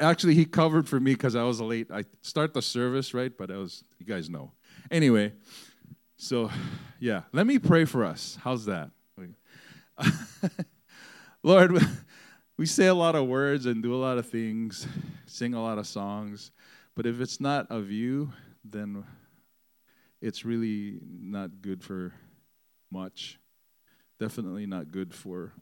Actually, he covered for me because I was late. I start the service, right? But I was, you guys know. Anyway, so yeah, let me pray for us. How's that? Lord, we say a lot of words and do a lot of things, sing a lot of songs, but if it's not of you, then it's really not good for much. Definitely not good for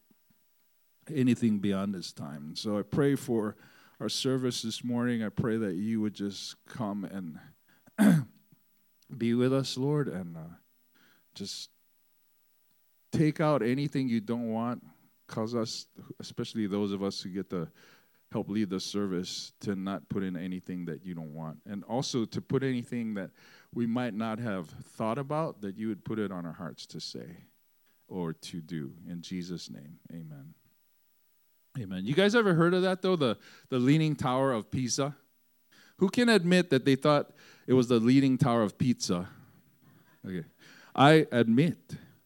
anything beyond this time. So I pray for our service this morning. I pray that you would just come and be with us, Lord, and uh, just take out anything you don't want. Cause us, especially those of us who get to help lead the service, to not put in anything that you don't want. And also to put anything that we might not have thought about, that you would put it on our hearts to say or to do. In Jesus' name, amen. Amen. You guys ever heard of that though? The the Leaning Tower of Pisa. Who can admit that they thought it was the Leaning Tower of Pizza? Okay. I admit.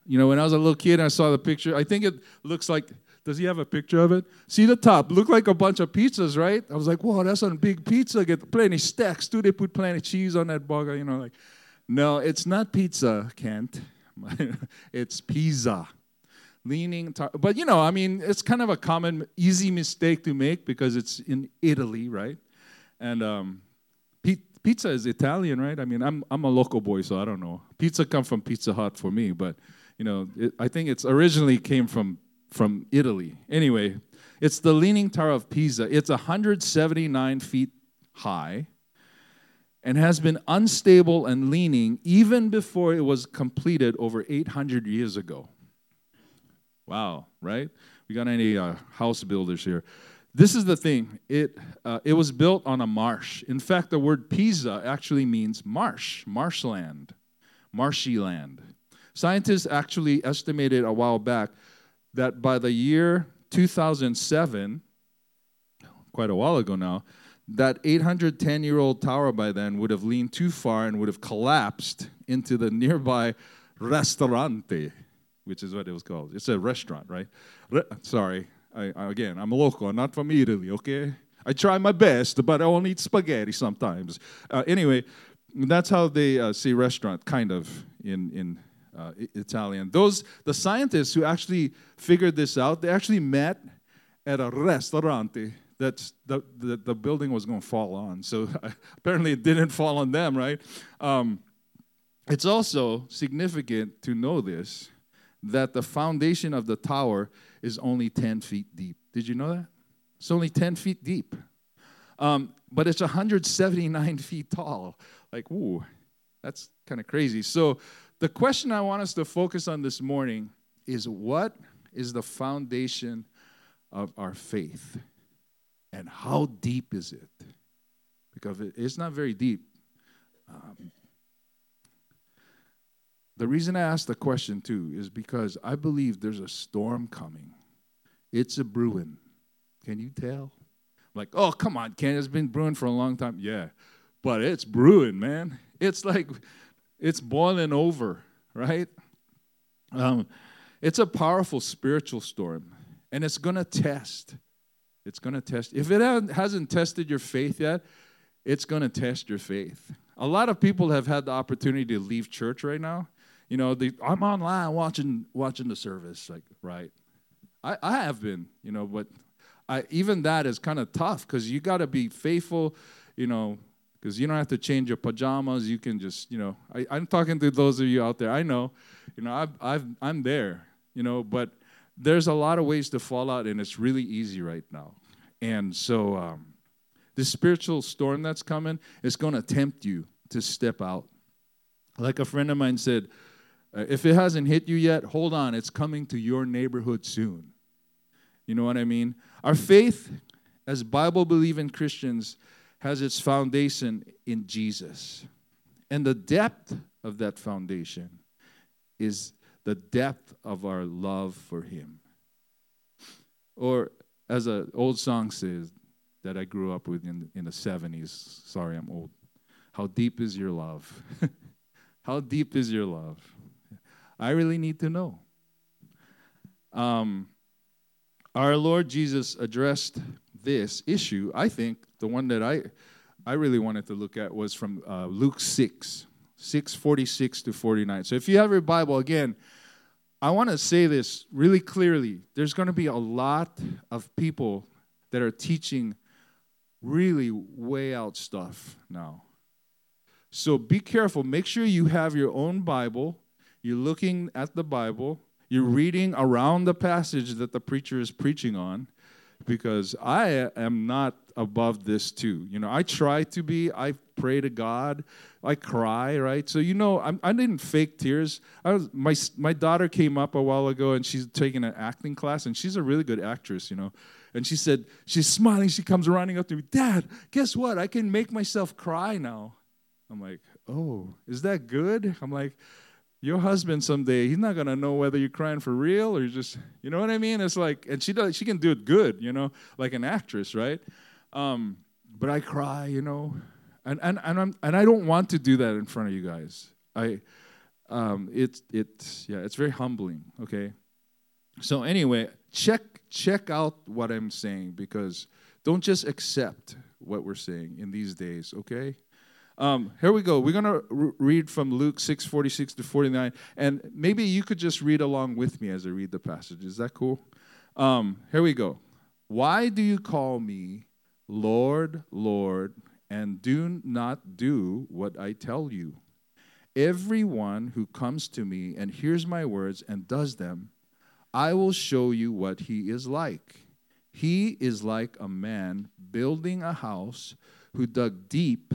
You know, when I was a little kid I saw the picture, I think it looks like does he have a picture of it? See the top, look like a bunch of pizzas, right? I was like, whoa, that's a big pizza. Get plenty stacks. Do they put plenty cheese on that burger? You know, like, no, it's not pizza, Kent. it's pizza leaning. To- but you know, I mean, it's kind of a common, easy mistake to make because it's in Italy, right? And um, pizza is Italian, right? I mean, I'm I'm a local boy, so I don't know. Pizza come from Pizza Hut for me, but you know, it, I think it's originally came from from Italy. Anyway, it's the Leaning Tower of Pisa. It's 179 feet high and has been unstable and leaning even before it was completed over 800 years ago. Wow, right? We got any uh, house builders here? This is the thing. It uh, it was built on a marsh. In fact, the word Pisa actually means marsh, marshland, marshy land. Scientists actually estimated a while back that by the year 2007, quite a while ago now, that 810 year old tower by then would have leaned too far and would have collapsed into the nearby Ristorante which is what it was called. It's a restaurant, right? Re- Sorry, I, I, again, I'm a local. I'm not from Italy, okay? I try my best, but I only eat spaghetti sometimes. Uh, anyway, that's how they uh, say restaurant, kind of in in uh, Italian. Those the scientists who actually figured this out, they actually met at a restaurante that the, the, the building was going to fall on. So apparently it didn't fall on them, right? Um, it's also significant to know this that the foundation of the tower is only 10 feet deep. Did you know that? It's only 10 feet deep. Um, but it's 179 feet tall. Like, ooh, that's kind of crazy. So, the question I want us to focus on this morning is what is the foundation of our faith? And how deep is it? Because it's not very deep. Um, the reason I ask the question, too, is because I believe there's a storm coming. It's a brewing. Can you tell? Like, oh, come on, Ken, it's been brewing for a long time. Yeah, but it's brewing, man. It's like, it's boiling over, right? Um, it's a powerful spiritual storm, and it's going to test. It's going to test. If it hasn't tested your faith yet, it's going to test your faith. A lot of people have had the opportunity to leave church right now you know, the, I'm online watching watching the service, like right. I, I have been, you know, but I even that is kind of tough because you got to be faithful, you know, because you don't have to change your pajamas. You can just, you know, I, I'm talking to those of you out there. I know, you know, I've, I've I'm there, you know, but there's a lot of ways to fall out, and it's really easy right now. And so, um, this spiritual storm that's coming is going to tempt you to step out. Like a friend of mine said, Uh, if it hasn't hit you yet, hold on, it's coming to your neighborhood soon. You know what I mean? Our faith as Bible believing Christians has its foundation in Jesus. And the depth of that foundation is the depth of our love for Him. Or, as an old song says that I grew up with in, in the 70s, sorry, I'm old. How deep is your love? How deep is your love? I really need to know. Um, our Lord Jesus addressed this issue, I think the one that I, I really wanted to look at was from uh, Luke 6, 6, 46 to 49. So if you have your Bible, again, I want to say this really clearly. There's going to be a lot of people that are teaching really way out stuff now. So be careful. Make sure you have your own Bible. You're looking at the Bible. You're mm-hmm. reading around the passage that the preacher is preaching on because I am not above this too. You know, I try to be. I pray to God. I cry, right? So you know, I'm, I did not fake tears. I was my my daughter came up a while ago and she's taking an acting class and she's a really good actress. You know, and she said she's smiling. She comes running up to me, Dad. Guess what? I can make myself cry now. I'm like, oh, is that good? I'm like, your husband someday, he's not gonna know whether you're crying for real or you just, you know what I mean? It's like, and she does, she can do it good, you know, like an actress, right? Um, but I cry, you know, and and and I'm and I don't want to do that in front of you guys. I, um, it's it's yeah, it's very humbling. Okay, so anyway, check check out what I'm saying because don't just accept what we're saying in these days. Okay. Um, here we go. We're going to re- read from Luke 6 46 to 49. And maybe you could just read along with me as I read the passage. Is that cool? Um, here we go. Why do you call me Lord, Lord, and do not do what I tell you? Everyone who comes to me and hears my words and does them, I will show you what he is like. He is like a man building a house who dug deep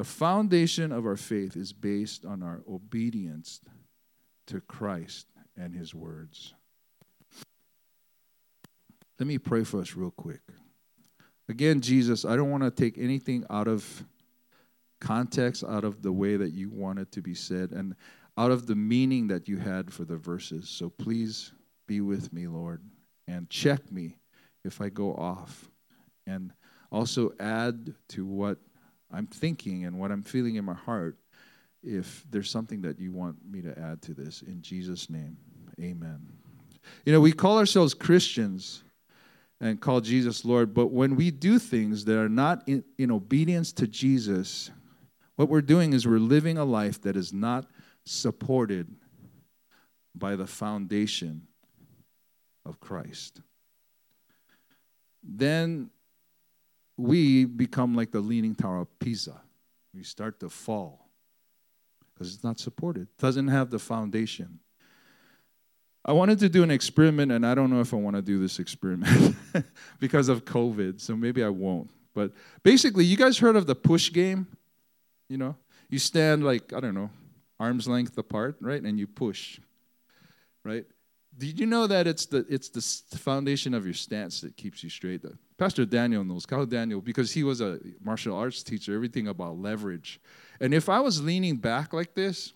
The foundation of our faith is based on our obedience to Christ and His words. Let me pray for us real quick. Again, Jesus, I don't want to take anything out of context, out of the way that you want it to be said, and out of the meaning that you had for the verses. So please be with me, Lord, and check me if I go off. And also add to what I'm thinking and what I'm feeling in my heart if there's something that you want me to add to this. In Jesus' name, amen. You know, we call ourselves Christians and call Jesus Lord, but when we do things that are not in, in obedience to Jesus, what we're doing is we're living a life that is not supported by the foundation of Christ. Then we become like the leaning tower of Pisa. We start to fall because it's not supported, doesn't have the foundation. I wanted to do an experiment, and I don't know if I want to do this experiment because of COVID, so maybe I won't. But basically, you guys heard of the push game? You know, you stand like, I don't know, arm's length apart, right? And you push, right? Did you know that it's the, it's the foundation of your stance that keeps you straight? Pastor Daniel knows, Kyle Daniel, because he was a martial arts teacher, everything about leverage. And if I was leaning back like this,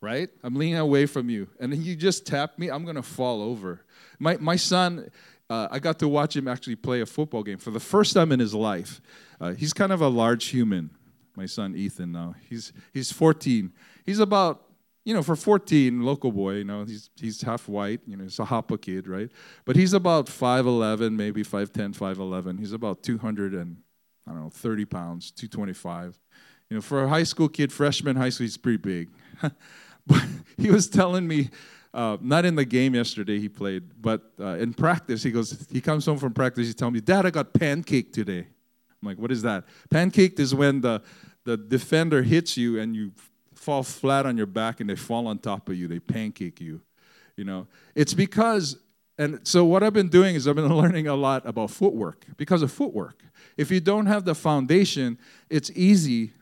right? I'm leaning away from you, and then you just tap me, I'm gonna fall over. My, my son, uh, I got to watch him actually play a football game for the first time in his life. Uh, he's kind of a large human, my son Ethan now. He's, he's 14. He's about you know, for 14, local boy, you know, he's, he's half white, you know, he's a Hapa kid, right? But he's about 5'11, maybe 5'10, 5'11. He's about 200 and, I don't know, 30 pounds, 225. You know, for a high school kid, freshman high school, he's pretty big. but he was telling me, uh, not in the game yesterday he played, but uh, in practice, he goes, he comes home from practice, he's telling me, Dad, I got pancaked today. I'm like, what is that? Pancaked is when the, the defender hits you and you fall flat on your back and they fall on top of you, they pancake you. You know, it's because, and so what I've been doing is I've been learning a lot about footwork because of footwork. If you don't have the foundation, it's easy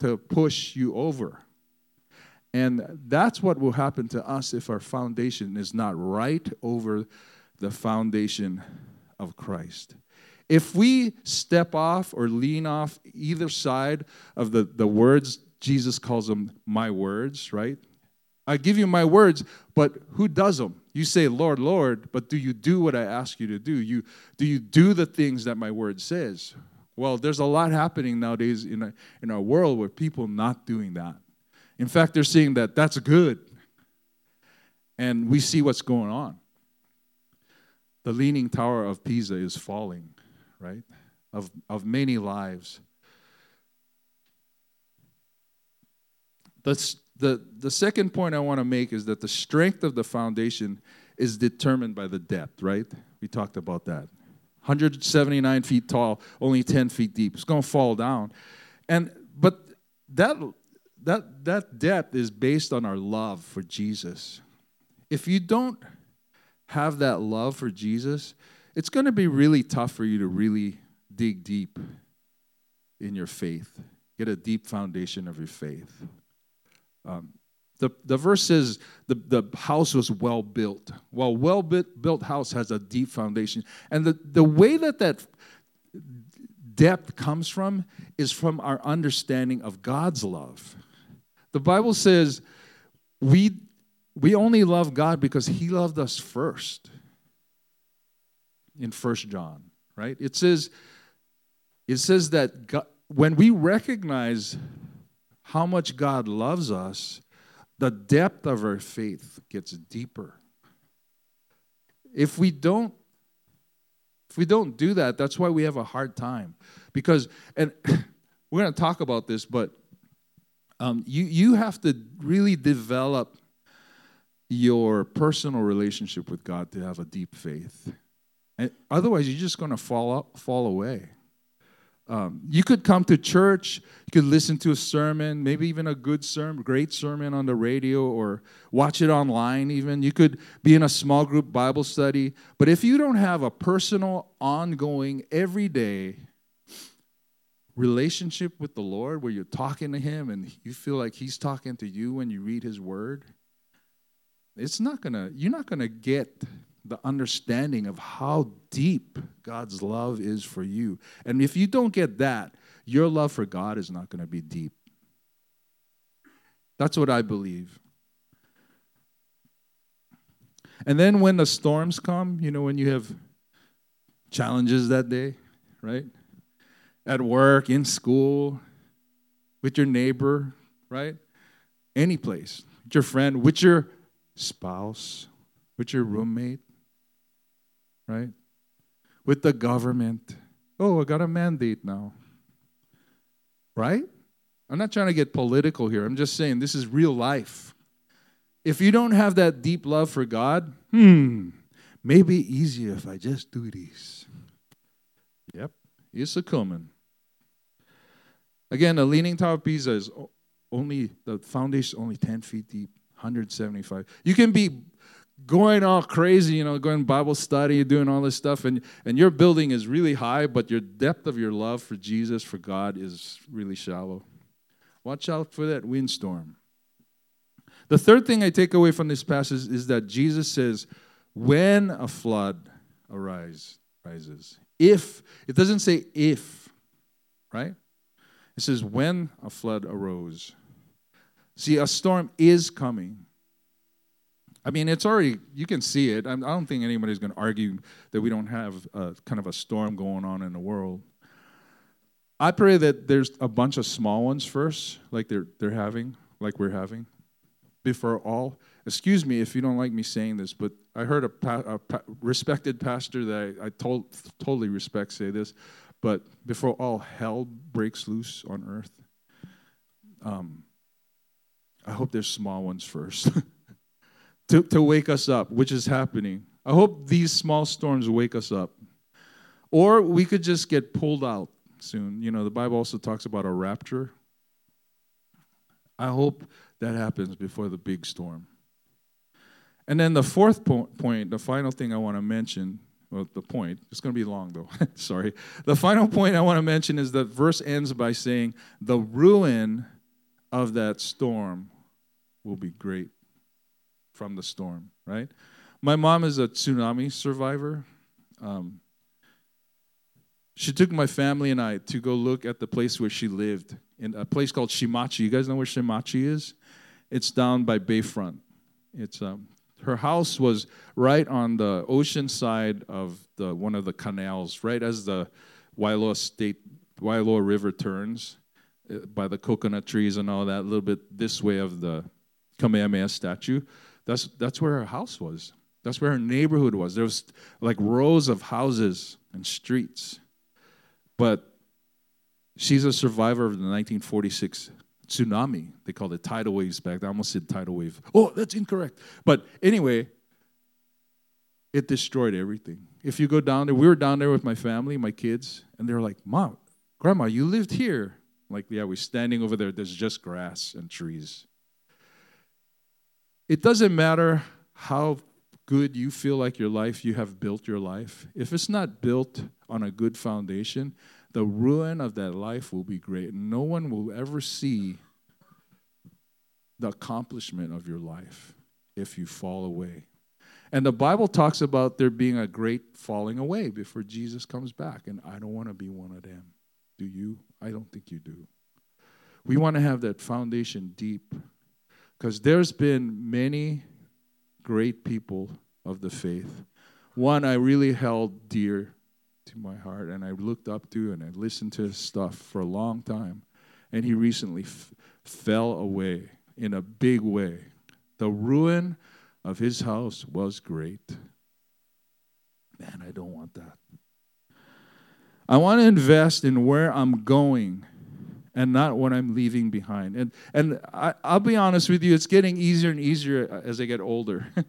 to push you over. And that's what will happen to us if our foundation is not right over the foundation of Christ. If we step off or lean off either side of the, the words, Jesus calls them my words, right? I give you my words, but who does them? You say, Lord, Lord, but do you do what I ask you to do? You, do you do the things that my word says? Well, there's a lot happening nowadays in, a, in our world where people not doing that. In fact, they're saying that that's good. And we see what's going on. The leaning tower of Pisa is falling, right? Of, of many lives. The, the, the second point I want to make is that the strength of the foundation is determined by the depth, right? We talked about that. 179 feet tall, only 10 feet deep. It's going to fall down. And but that that that depth is based on our love for Jesus. If you don't have that love for Jesus, it's going to be really tough for you to really dig deep in your faith. Get a deep foundation of your faith. Um, the, the verse says the, the house was well built. Well, well built house has a deep foundation. And the, the way that that depth comes from is from our understanding of God's love. The Bible says we, we only love God because He loved us first in First John, right? It says, it says that God, when we recognize how much God loves us, the depth of our faith gets deeper. If we don't if we don't do that, that's why we have a hard time. Because and we're going to talk about this, but um, you you have to really develop your personal relationship with God to have a deep faith. And otherwise, you're just going to fall up, fall away. Um, you could come to church, you could listen to a sermon, maybe even a good sermon, great sermon on the radio, or watch it online, even. You could be in a small group Bible study. But if you don't have a personal, ongoing, everyday relationship with the Lord where you're talking to Him and you feel like He's talking to you when you read His Word, it's not gonna, you're not gonna get the understanding of how deep God's love is for you. And if you don't get that, your love for God is not going to be deep. That's what I believe. And then when the storms come, you know, when you have challenges that day, right? At work, in school, with your neighbor, right? Any place, with your friend, with your spouse, with your roommate, right? With the government. Oh, I got a mandate now. Right? I'm not trying to get political here. I'm just saying this is real life. If you don't have that deep love for God, hmm, maybe easier if I just do this. Yep, it's a coming. Again, the Leaning Tower of Pisa is only, the foundation only 10 feet deep, 175. You can be going all crazy, you know, going Bible study, doing all this stuff, and, and your building is really high, but your depth of your love for Jesus, for God, is really shallow. Watch out for that windstorm. The third thing I take away from this passage is that Jesus says, when a flood arise. If, it doesn't say if, right? It says when a flood arose. See, a storm is coming. I mean, it's already, you can see it. I don't think anybody's going to argue that we don't have a, kind of a storm going on in the world. I pray that there's a bunch of small ones first, like they're, they're having, like we're having, before all. Excuse me if you don't like me saying this, but I heard a, pa- a pa- respected pastor that I, I totally respect say this, but before all hell breaks loose on earth, um, I hope there's small ones first. to, to wake us up, which is happening. I hope these small storms wake us up. Or we could just get pulled out soon. You know, the Bible also talks about a rapture. I hope that happens before the big storm. And then the fourth po- point, the final thing I want to mention, well, the point, it's going to be long though, sorry. The final point I want to mention is that verse ends by saying, the ruin of that storm will be great from the storm, right? My mom is a tsunami survivor. Um, she took my family and I to go look at the place where she lived in a place called Shinmachi. You guys know where Shinmachi is? It's down by Bayfront. It's um, her house was right on the ocean side of the one of the canals, right as the Wailoa State Wailoa River turns uh, by the coconut trees and all that. A little bit this way of the Kamehameha statue. That's that's where her house was. That's where her neighborhood was. There was like rows of houses and streets. But she's a survivor of the 1946 tsunami. They called it tidal waves back. I almost said tidal wave. Oh, that's incorrect. But anyway, it destroyed everything. If you go down there, we were down there with my family, my kids, and they're like, Mom, Grandma, you lived here. I'm like, yeah, we're standing over there. There's just grass and trees. It doesn't matter how good you feel like your life, you have built your life. If it's not built on a good foundation, the ruin of that life will be great. No one will ever see the accomplishment of your life if you fall away. And the Bible talks about there being a great falling away before Jesus comes back. And I don't want to be one of them. Do you? I don't think you do. We want to have that foundation deep because there's been many great people of the faith. One I really held dear to my heart and I looked up to and I listened to his stuff for a long time. And he recently f- fell away in a big way. The ruin of his house was great. Man, I don't want that. I want to invest in where I'm going and not what I'm leaving behind. And, and I, will be honest with you, it's getting easier and easier as I get older.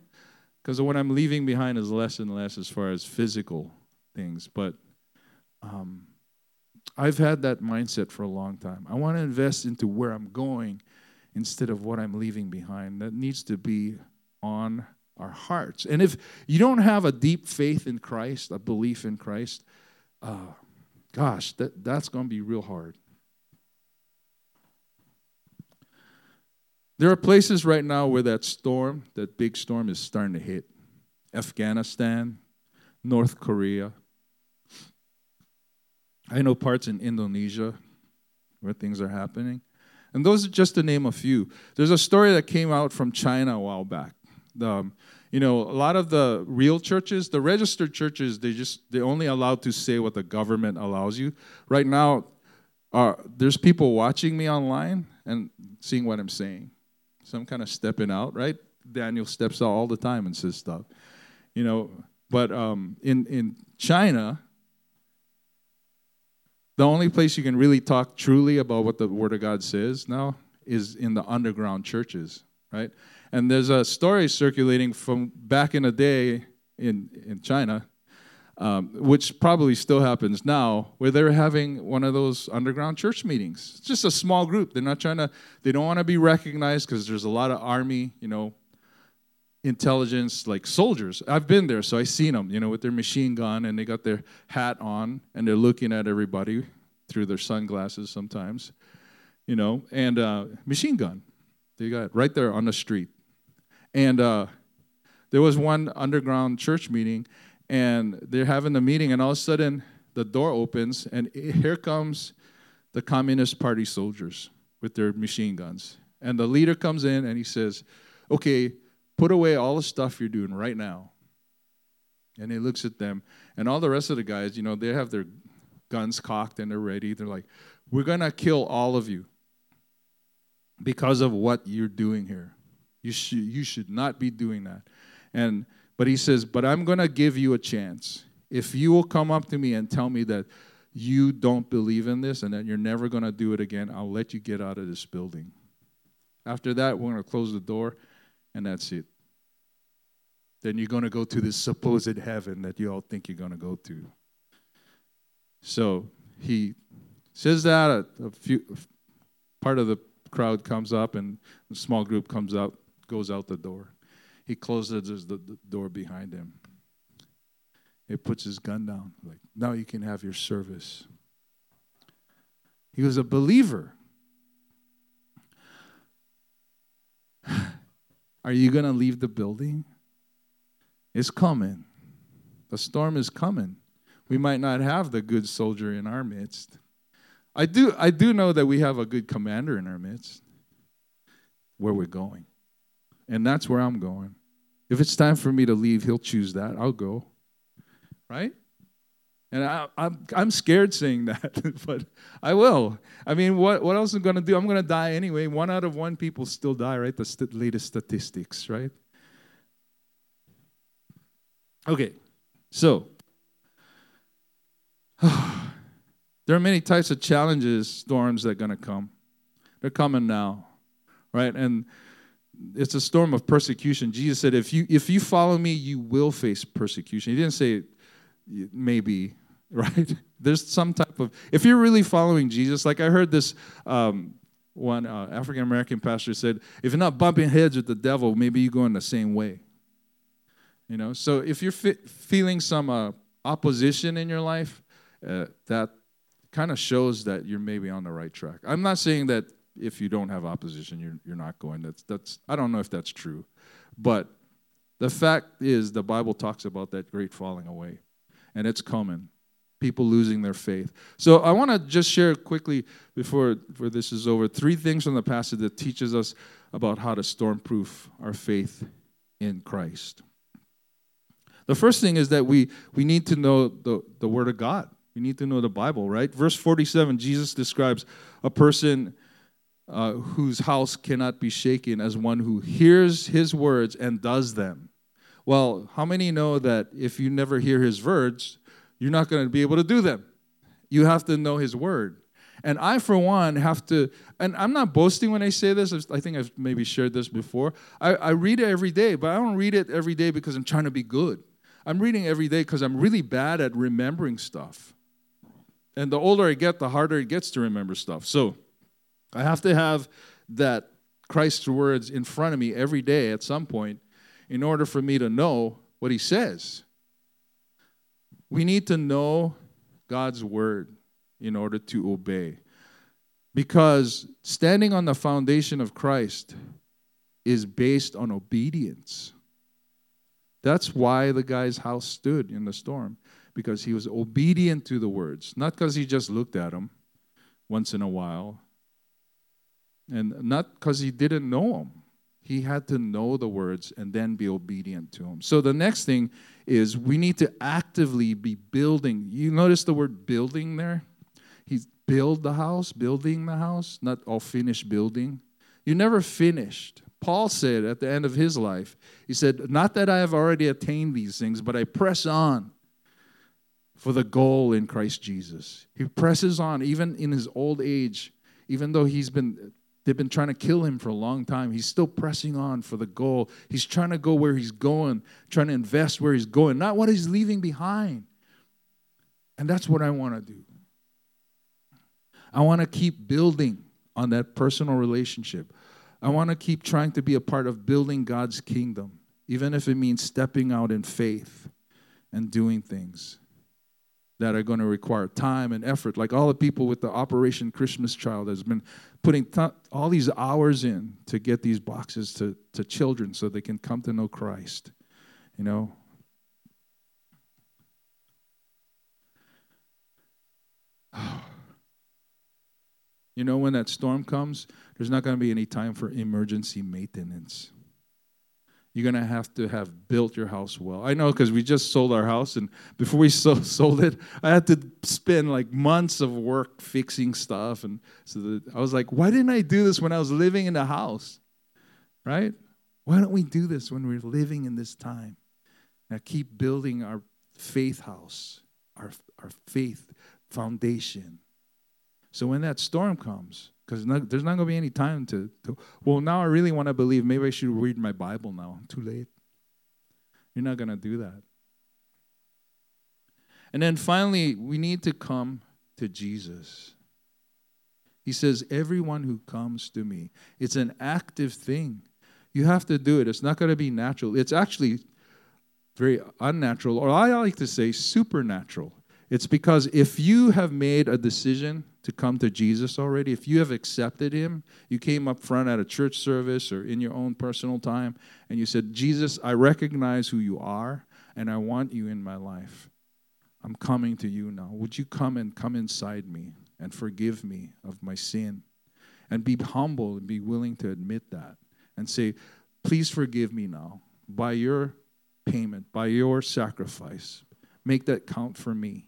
Because what I'm leaving behind is less and less as far as physical things. But um, I've had that mindset for a long time. I want to invest into where I'm going instead of what I'm leaving behind. That needs to be on our hearts. And if you don't have a deep faith in Christ, a belief in Christ, uh, gosh, that, that's going to be real hard. There are places right now where that storm, that big storm, is starting to hit Afghanistan, North Korea. I know parts in Indonesia where things are happening. And those are just to name a few. There's a story that came out from China a while back. Um, you know, a lot of the real churches, the registered churches, they just they're only allowed to say what the government allows you. Right now, uh, there's people watching me online and seeing what I'm saying. So I'm kind of stepping out, right? Daniel steps out all the time and says stuff, you know. But um, in in China, the only place you can really talk truly about what the Word of God says now is in the underground churches, right? And there's a story circulating from back in the day in in China um, which probably still happens now, where they're having one of those underground church meetings. It's just a small group. They're not trying to, they don't want to be recognized because there's a lot of army, you know, intelligence, like soldiers. I've been there, so I've seen them, you know, with their machine gun and they got their hat on and they're looking at everybody through their sunglasses sometimes, you know, and uh, machine gun. They got right there on the street. And uh, there was one underground church meeting and they're having the meeting, and all of a sudden the door opens, and here comes the Communist Party soldiers with their machine guns. And the leader comes in and he says, Okay, put away all the stuff you're doing right now. And he looks at them, and all the rest of the guys, you know, they have their guns cocked and they're ready. They're like, We're to kill all of you because of what you're doing here. You should, you should not be doing that. And but he says, But I'm going to give you a chance. If you will come up to me and tell me that you don't believe in this and that you're never going to do it again, I'll let you get out of this building. After that, we're going to close the door, and that's it. Then you're going to go to this supposed heaven that you all think you're going to go to. So he says that. A, a few part of the crowd comes up, and a small group comes out, goes out the door. He closes the, door behind him. He puts his gun down. Like, now you can have your service. He was a believer. Are you going to leave the building? It's coming. The storm is coming. We might not have the good soldier in our midst. I do, I do know that we have a good commander in our midst where we're going. And that's where I'm going. If it's time for me to leave, he'll choose that. I'll go. Right? And I, I'm, I'm scared saying that, but I will. I mean, what, what else am I going to do? I'm going to die anyway. One out of one people still die, right? The st- latest statistics, right? Okay, so there are many types of challenges, storms that are going to come. They're coming now, right? And it's a storm of persecution. Jesus said, if you, if you follow me, you will face persecution. He didn't say maybe, right? There's some type of, if you're really following Jesus, like I heard this um, one uh, African American pastor said, if you're not bumping heads with the devil, maybe you're going the same way. You know, so if you're fi- feeling some uh, opposition in your life, uh, that kind of shows that you're maybe on the right track. I'm not saying that if you don't have opposition, you're, you're not going. That's, that's, I don't know if that's true. But the fact is, the Bible talks about that great falling away, and it's coming. People losing their faith. So I want to just share quickly before, before this is over three things from the passage that teaches us about how to stormproof our faith in Christ. The first thing is that we, we need to know the, the Word of God. We need to know the Bible, right? Verse 47, Jesus describes a person uh, whose house cannot be shaken as one who hears his words and does them. Well, how many know that if you never hear his words, you're not going to be able to do them? You have to know his word. And I, for one, have to, and I'm not boasting when I say this. I think I've maybe shared this before. I, I read it every day, but I don't read it every day because I'm trying to be good. I'm reading every day because I'm really bad at remembering stuff. And the older I get, the harder it gets to remember stuff. So I have to have that Christ's words in front of me every day at some point in order for me to know what he says. We need to know God's word in order to obey. Because standing on the foundation of Christ is based on obedience. That's why the guy's house stood in the storm, because he was obedient to the words, not because he just looked at them once in a while, and not because he didn't know them. He had to know the words and then be obedient to them. So the next thing is we need to actively be building. You notice the word building there? He's build the house, building the house, not all finished building. You never finished. Paul said at the end of his life, he said, Not that I have already attained these things, but I press on for the goal in Christ Jesus. He presses on even in his old age, even though he's been They've been trying to kill him for a long time. He's still pressing on for the goal. He's trying to go where he's going, trying to invest where he's going, not what he's leaving behind. And that's what I want to do. I want to keep building on that personal relationship. I want to keep trying to be a part of building God's kingdom, even if it means stepping out in faith and doing things that are going to require time and effort. Like all the people with the Operation Christmas Child has been putting th- all these hours in to get these boxes to, to children so they can come to know Christ. You know? You know, when that storm comes, there's not going to be any time for emergency maintenance you're going to have to have built your house well. I know because we just sold our house, and before we so, sold it, I had to spend like months of work fixing stuff. And so the, I was like, why didn't I do this when I was living in the house? Right? Why don't we do this when we're living in this time? Now keep building our faith house, our, our faith foundation. So when that storm comes, because there's not going to be any time to, to, well now i really want to believe maybe i should read my bible now. Too late. You're not going to do that. And then finally we need to come to jesus. He says everyone who comes to me it's an active thing. You have to do it. It's not going to be natural. It's actually very unnatural or i like to say supernatural it's because if you have made a decision to come to Jesus already, if you have accepted Him, you came up front at a church service or in your own personal time, and you said, Jesus, I recognize who you are, and I want you in my life. I'm coming to you now. Would you come and come inside me and forgive me of my sin? And be humble and be willing to admit that and say, Please forgive me now by your payment, by your sacrifice. Make that count for me.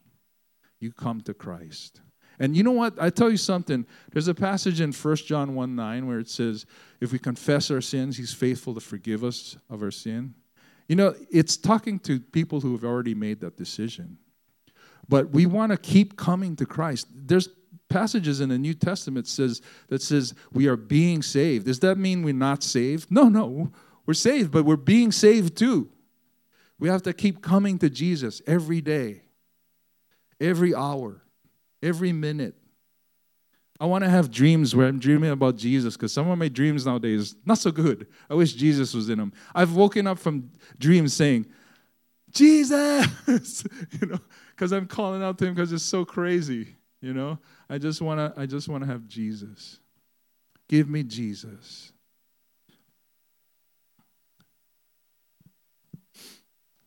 You come to Christ. And you know what? I tell you something. There's a passage in 1 John 1 9 where it says, If we confess our sins, he's faithful to forgive us of our sin. You know, it's talking to people who have already made that decision. But we want to keep coming to Christ. There's passages in the New Testament says that says we are being saved. Does that mean we're not saved? No, no. We're saved, but we're being saved too. We have to keep coming to Jesus every day, every hour, every minute. I want to have dreams where I'm dreaming about Jesus because some of my dreams nowadays not so good. I wish Jesus was in them. I've woken up from dreams saying, Jesus, you know, because I'm calling out to him because it's so crazy, you know. I just wanna, I just wanna have Jesus. Give me Jesus.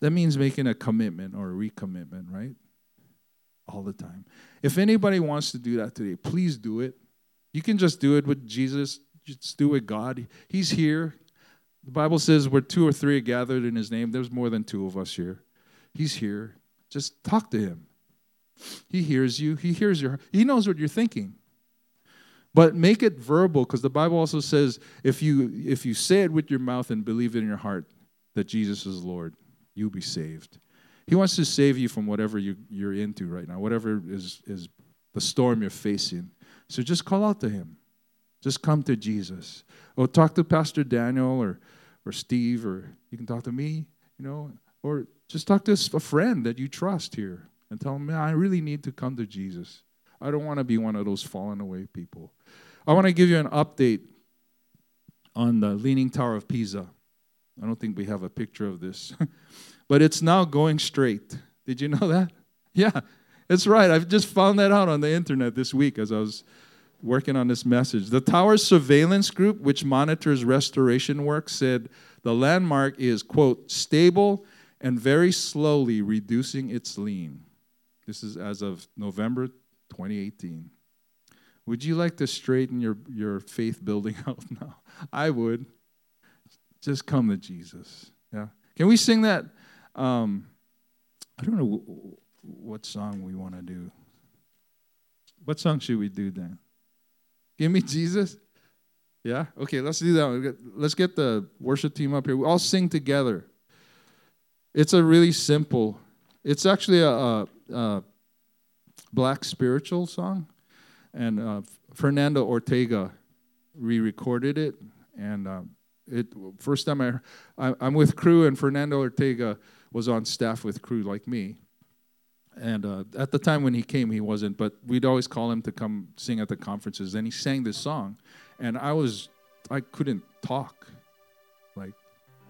That means making a commitment or a recommitment, right? All the time. If anybody wants to do that today, please do it. You can just do it with Jesus, just do it God. He's here. The Bible says where two or three are gathered in his name, there's more than two of us here. He's here. Just talk to him. He hears you. He hears your he knows what you're thinking. But make it verbal because the Bible also says if you if you say it with your mouth and believe it in your heart that Jesus is Lord, you'll be saved. He wants to save you from whatever you, you're into right now, whatever is, is the storm you're facing. So just call out to him. Just come to Jesus. Or talk to Pastor Daniel or, or Steve, or you can talk to me, you know, or just talk to a friend that you trust here and tell them, man, I really need to come to Jesus. I don't want to be one of those fallen away people. I want to give you an update on the Leaning Tower of Pisa. I don't think we have a picture of this, but it's now going straight. Did you know that? Yeah, it's right. I've just found that out on the internet this week as I was working on this message. The tower's surveillance group, which monitors restoration work, said the landmark is, quote, stable and very slowly reducing its lean. This is as of November 2018. Would you like to straighten your, your faith building out now? I would. Just come to Jesus. Yeah. Can we sing that? Um, I don't know what song we want to do. What song should we do then? Give me Jesus. Yeah? Okay, let's do that. Let's get the worship team up here. We all sing together. It's a really simple, it's actually a, a, a black spiritual song. And uh, Fernando Ortega re recorded it. And uh, it first time I, I, I'm with Cru and Fernando Ortega was on staff with Cru like me. And uh, at the time when he came, he wasn't, but we'd always call him to come sing at the conferences. And he sang this song, and I was, I couldn't talk, like,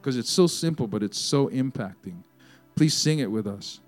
because it's so simple, but it's so impacting. Please sing it with us.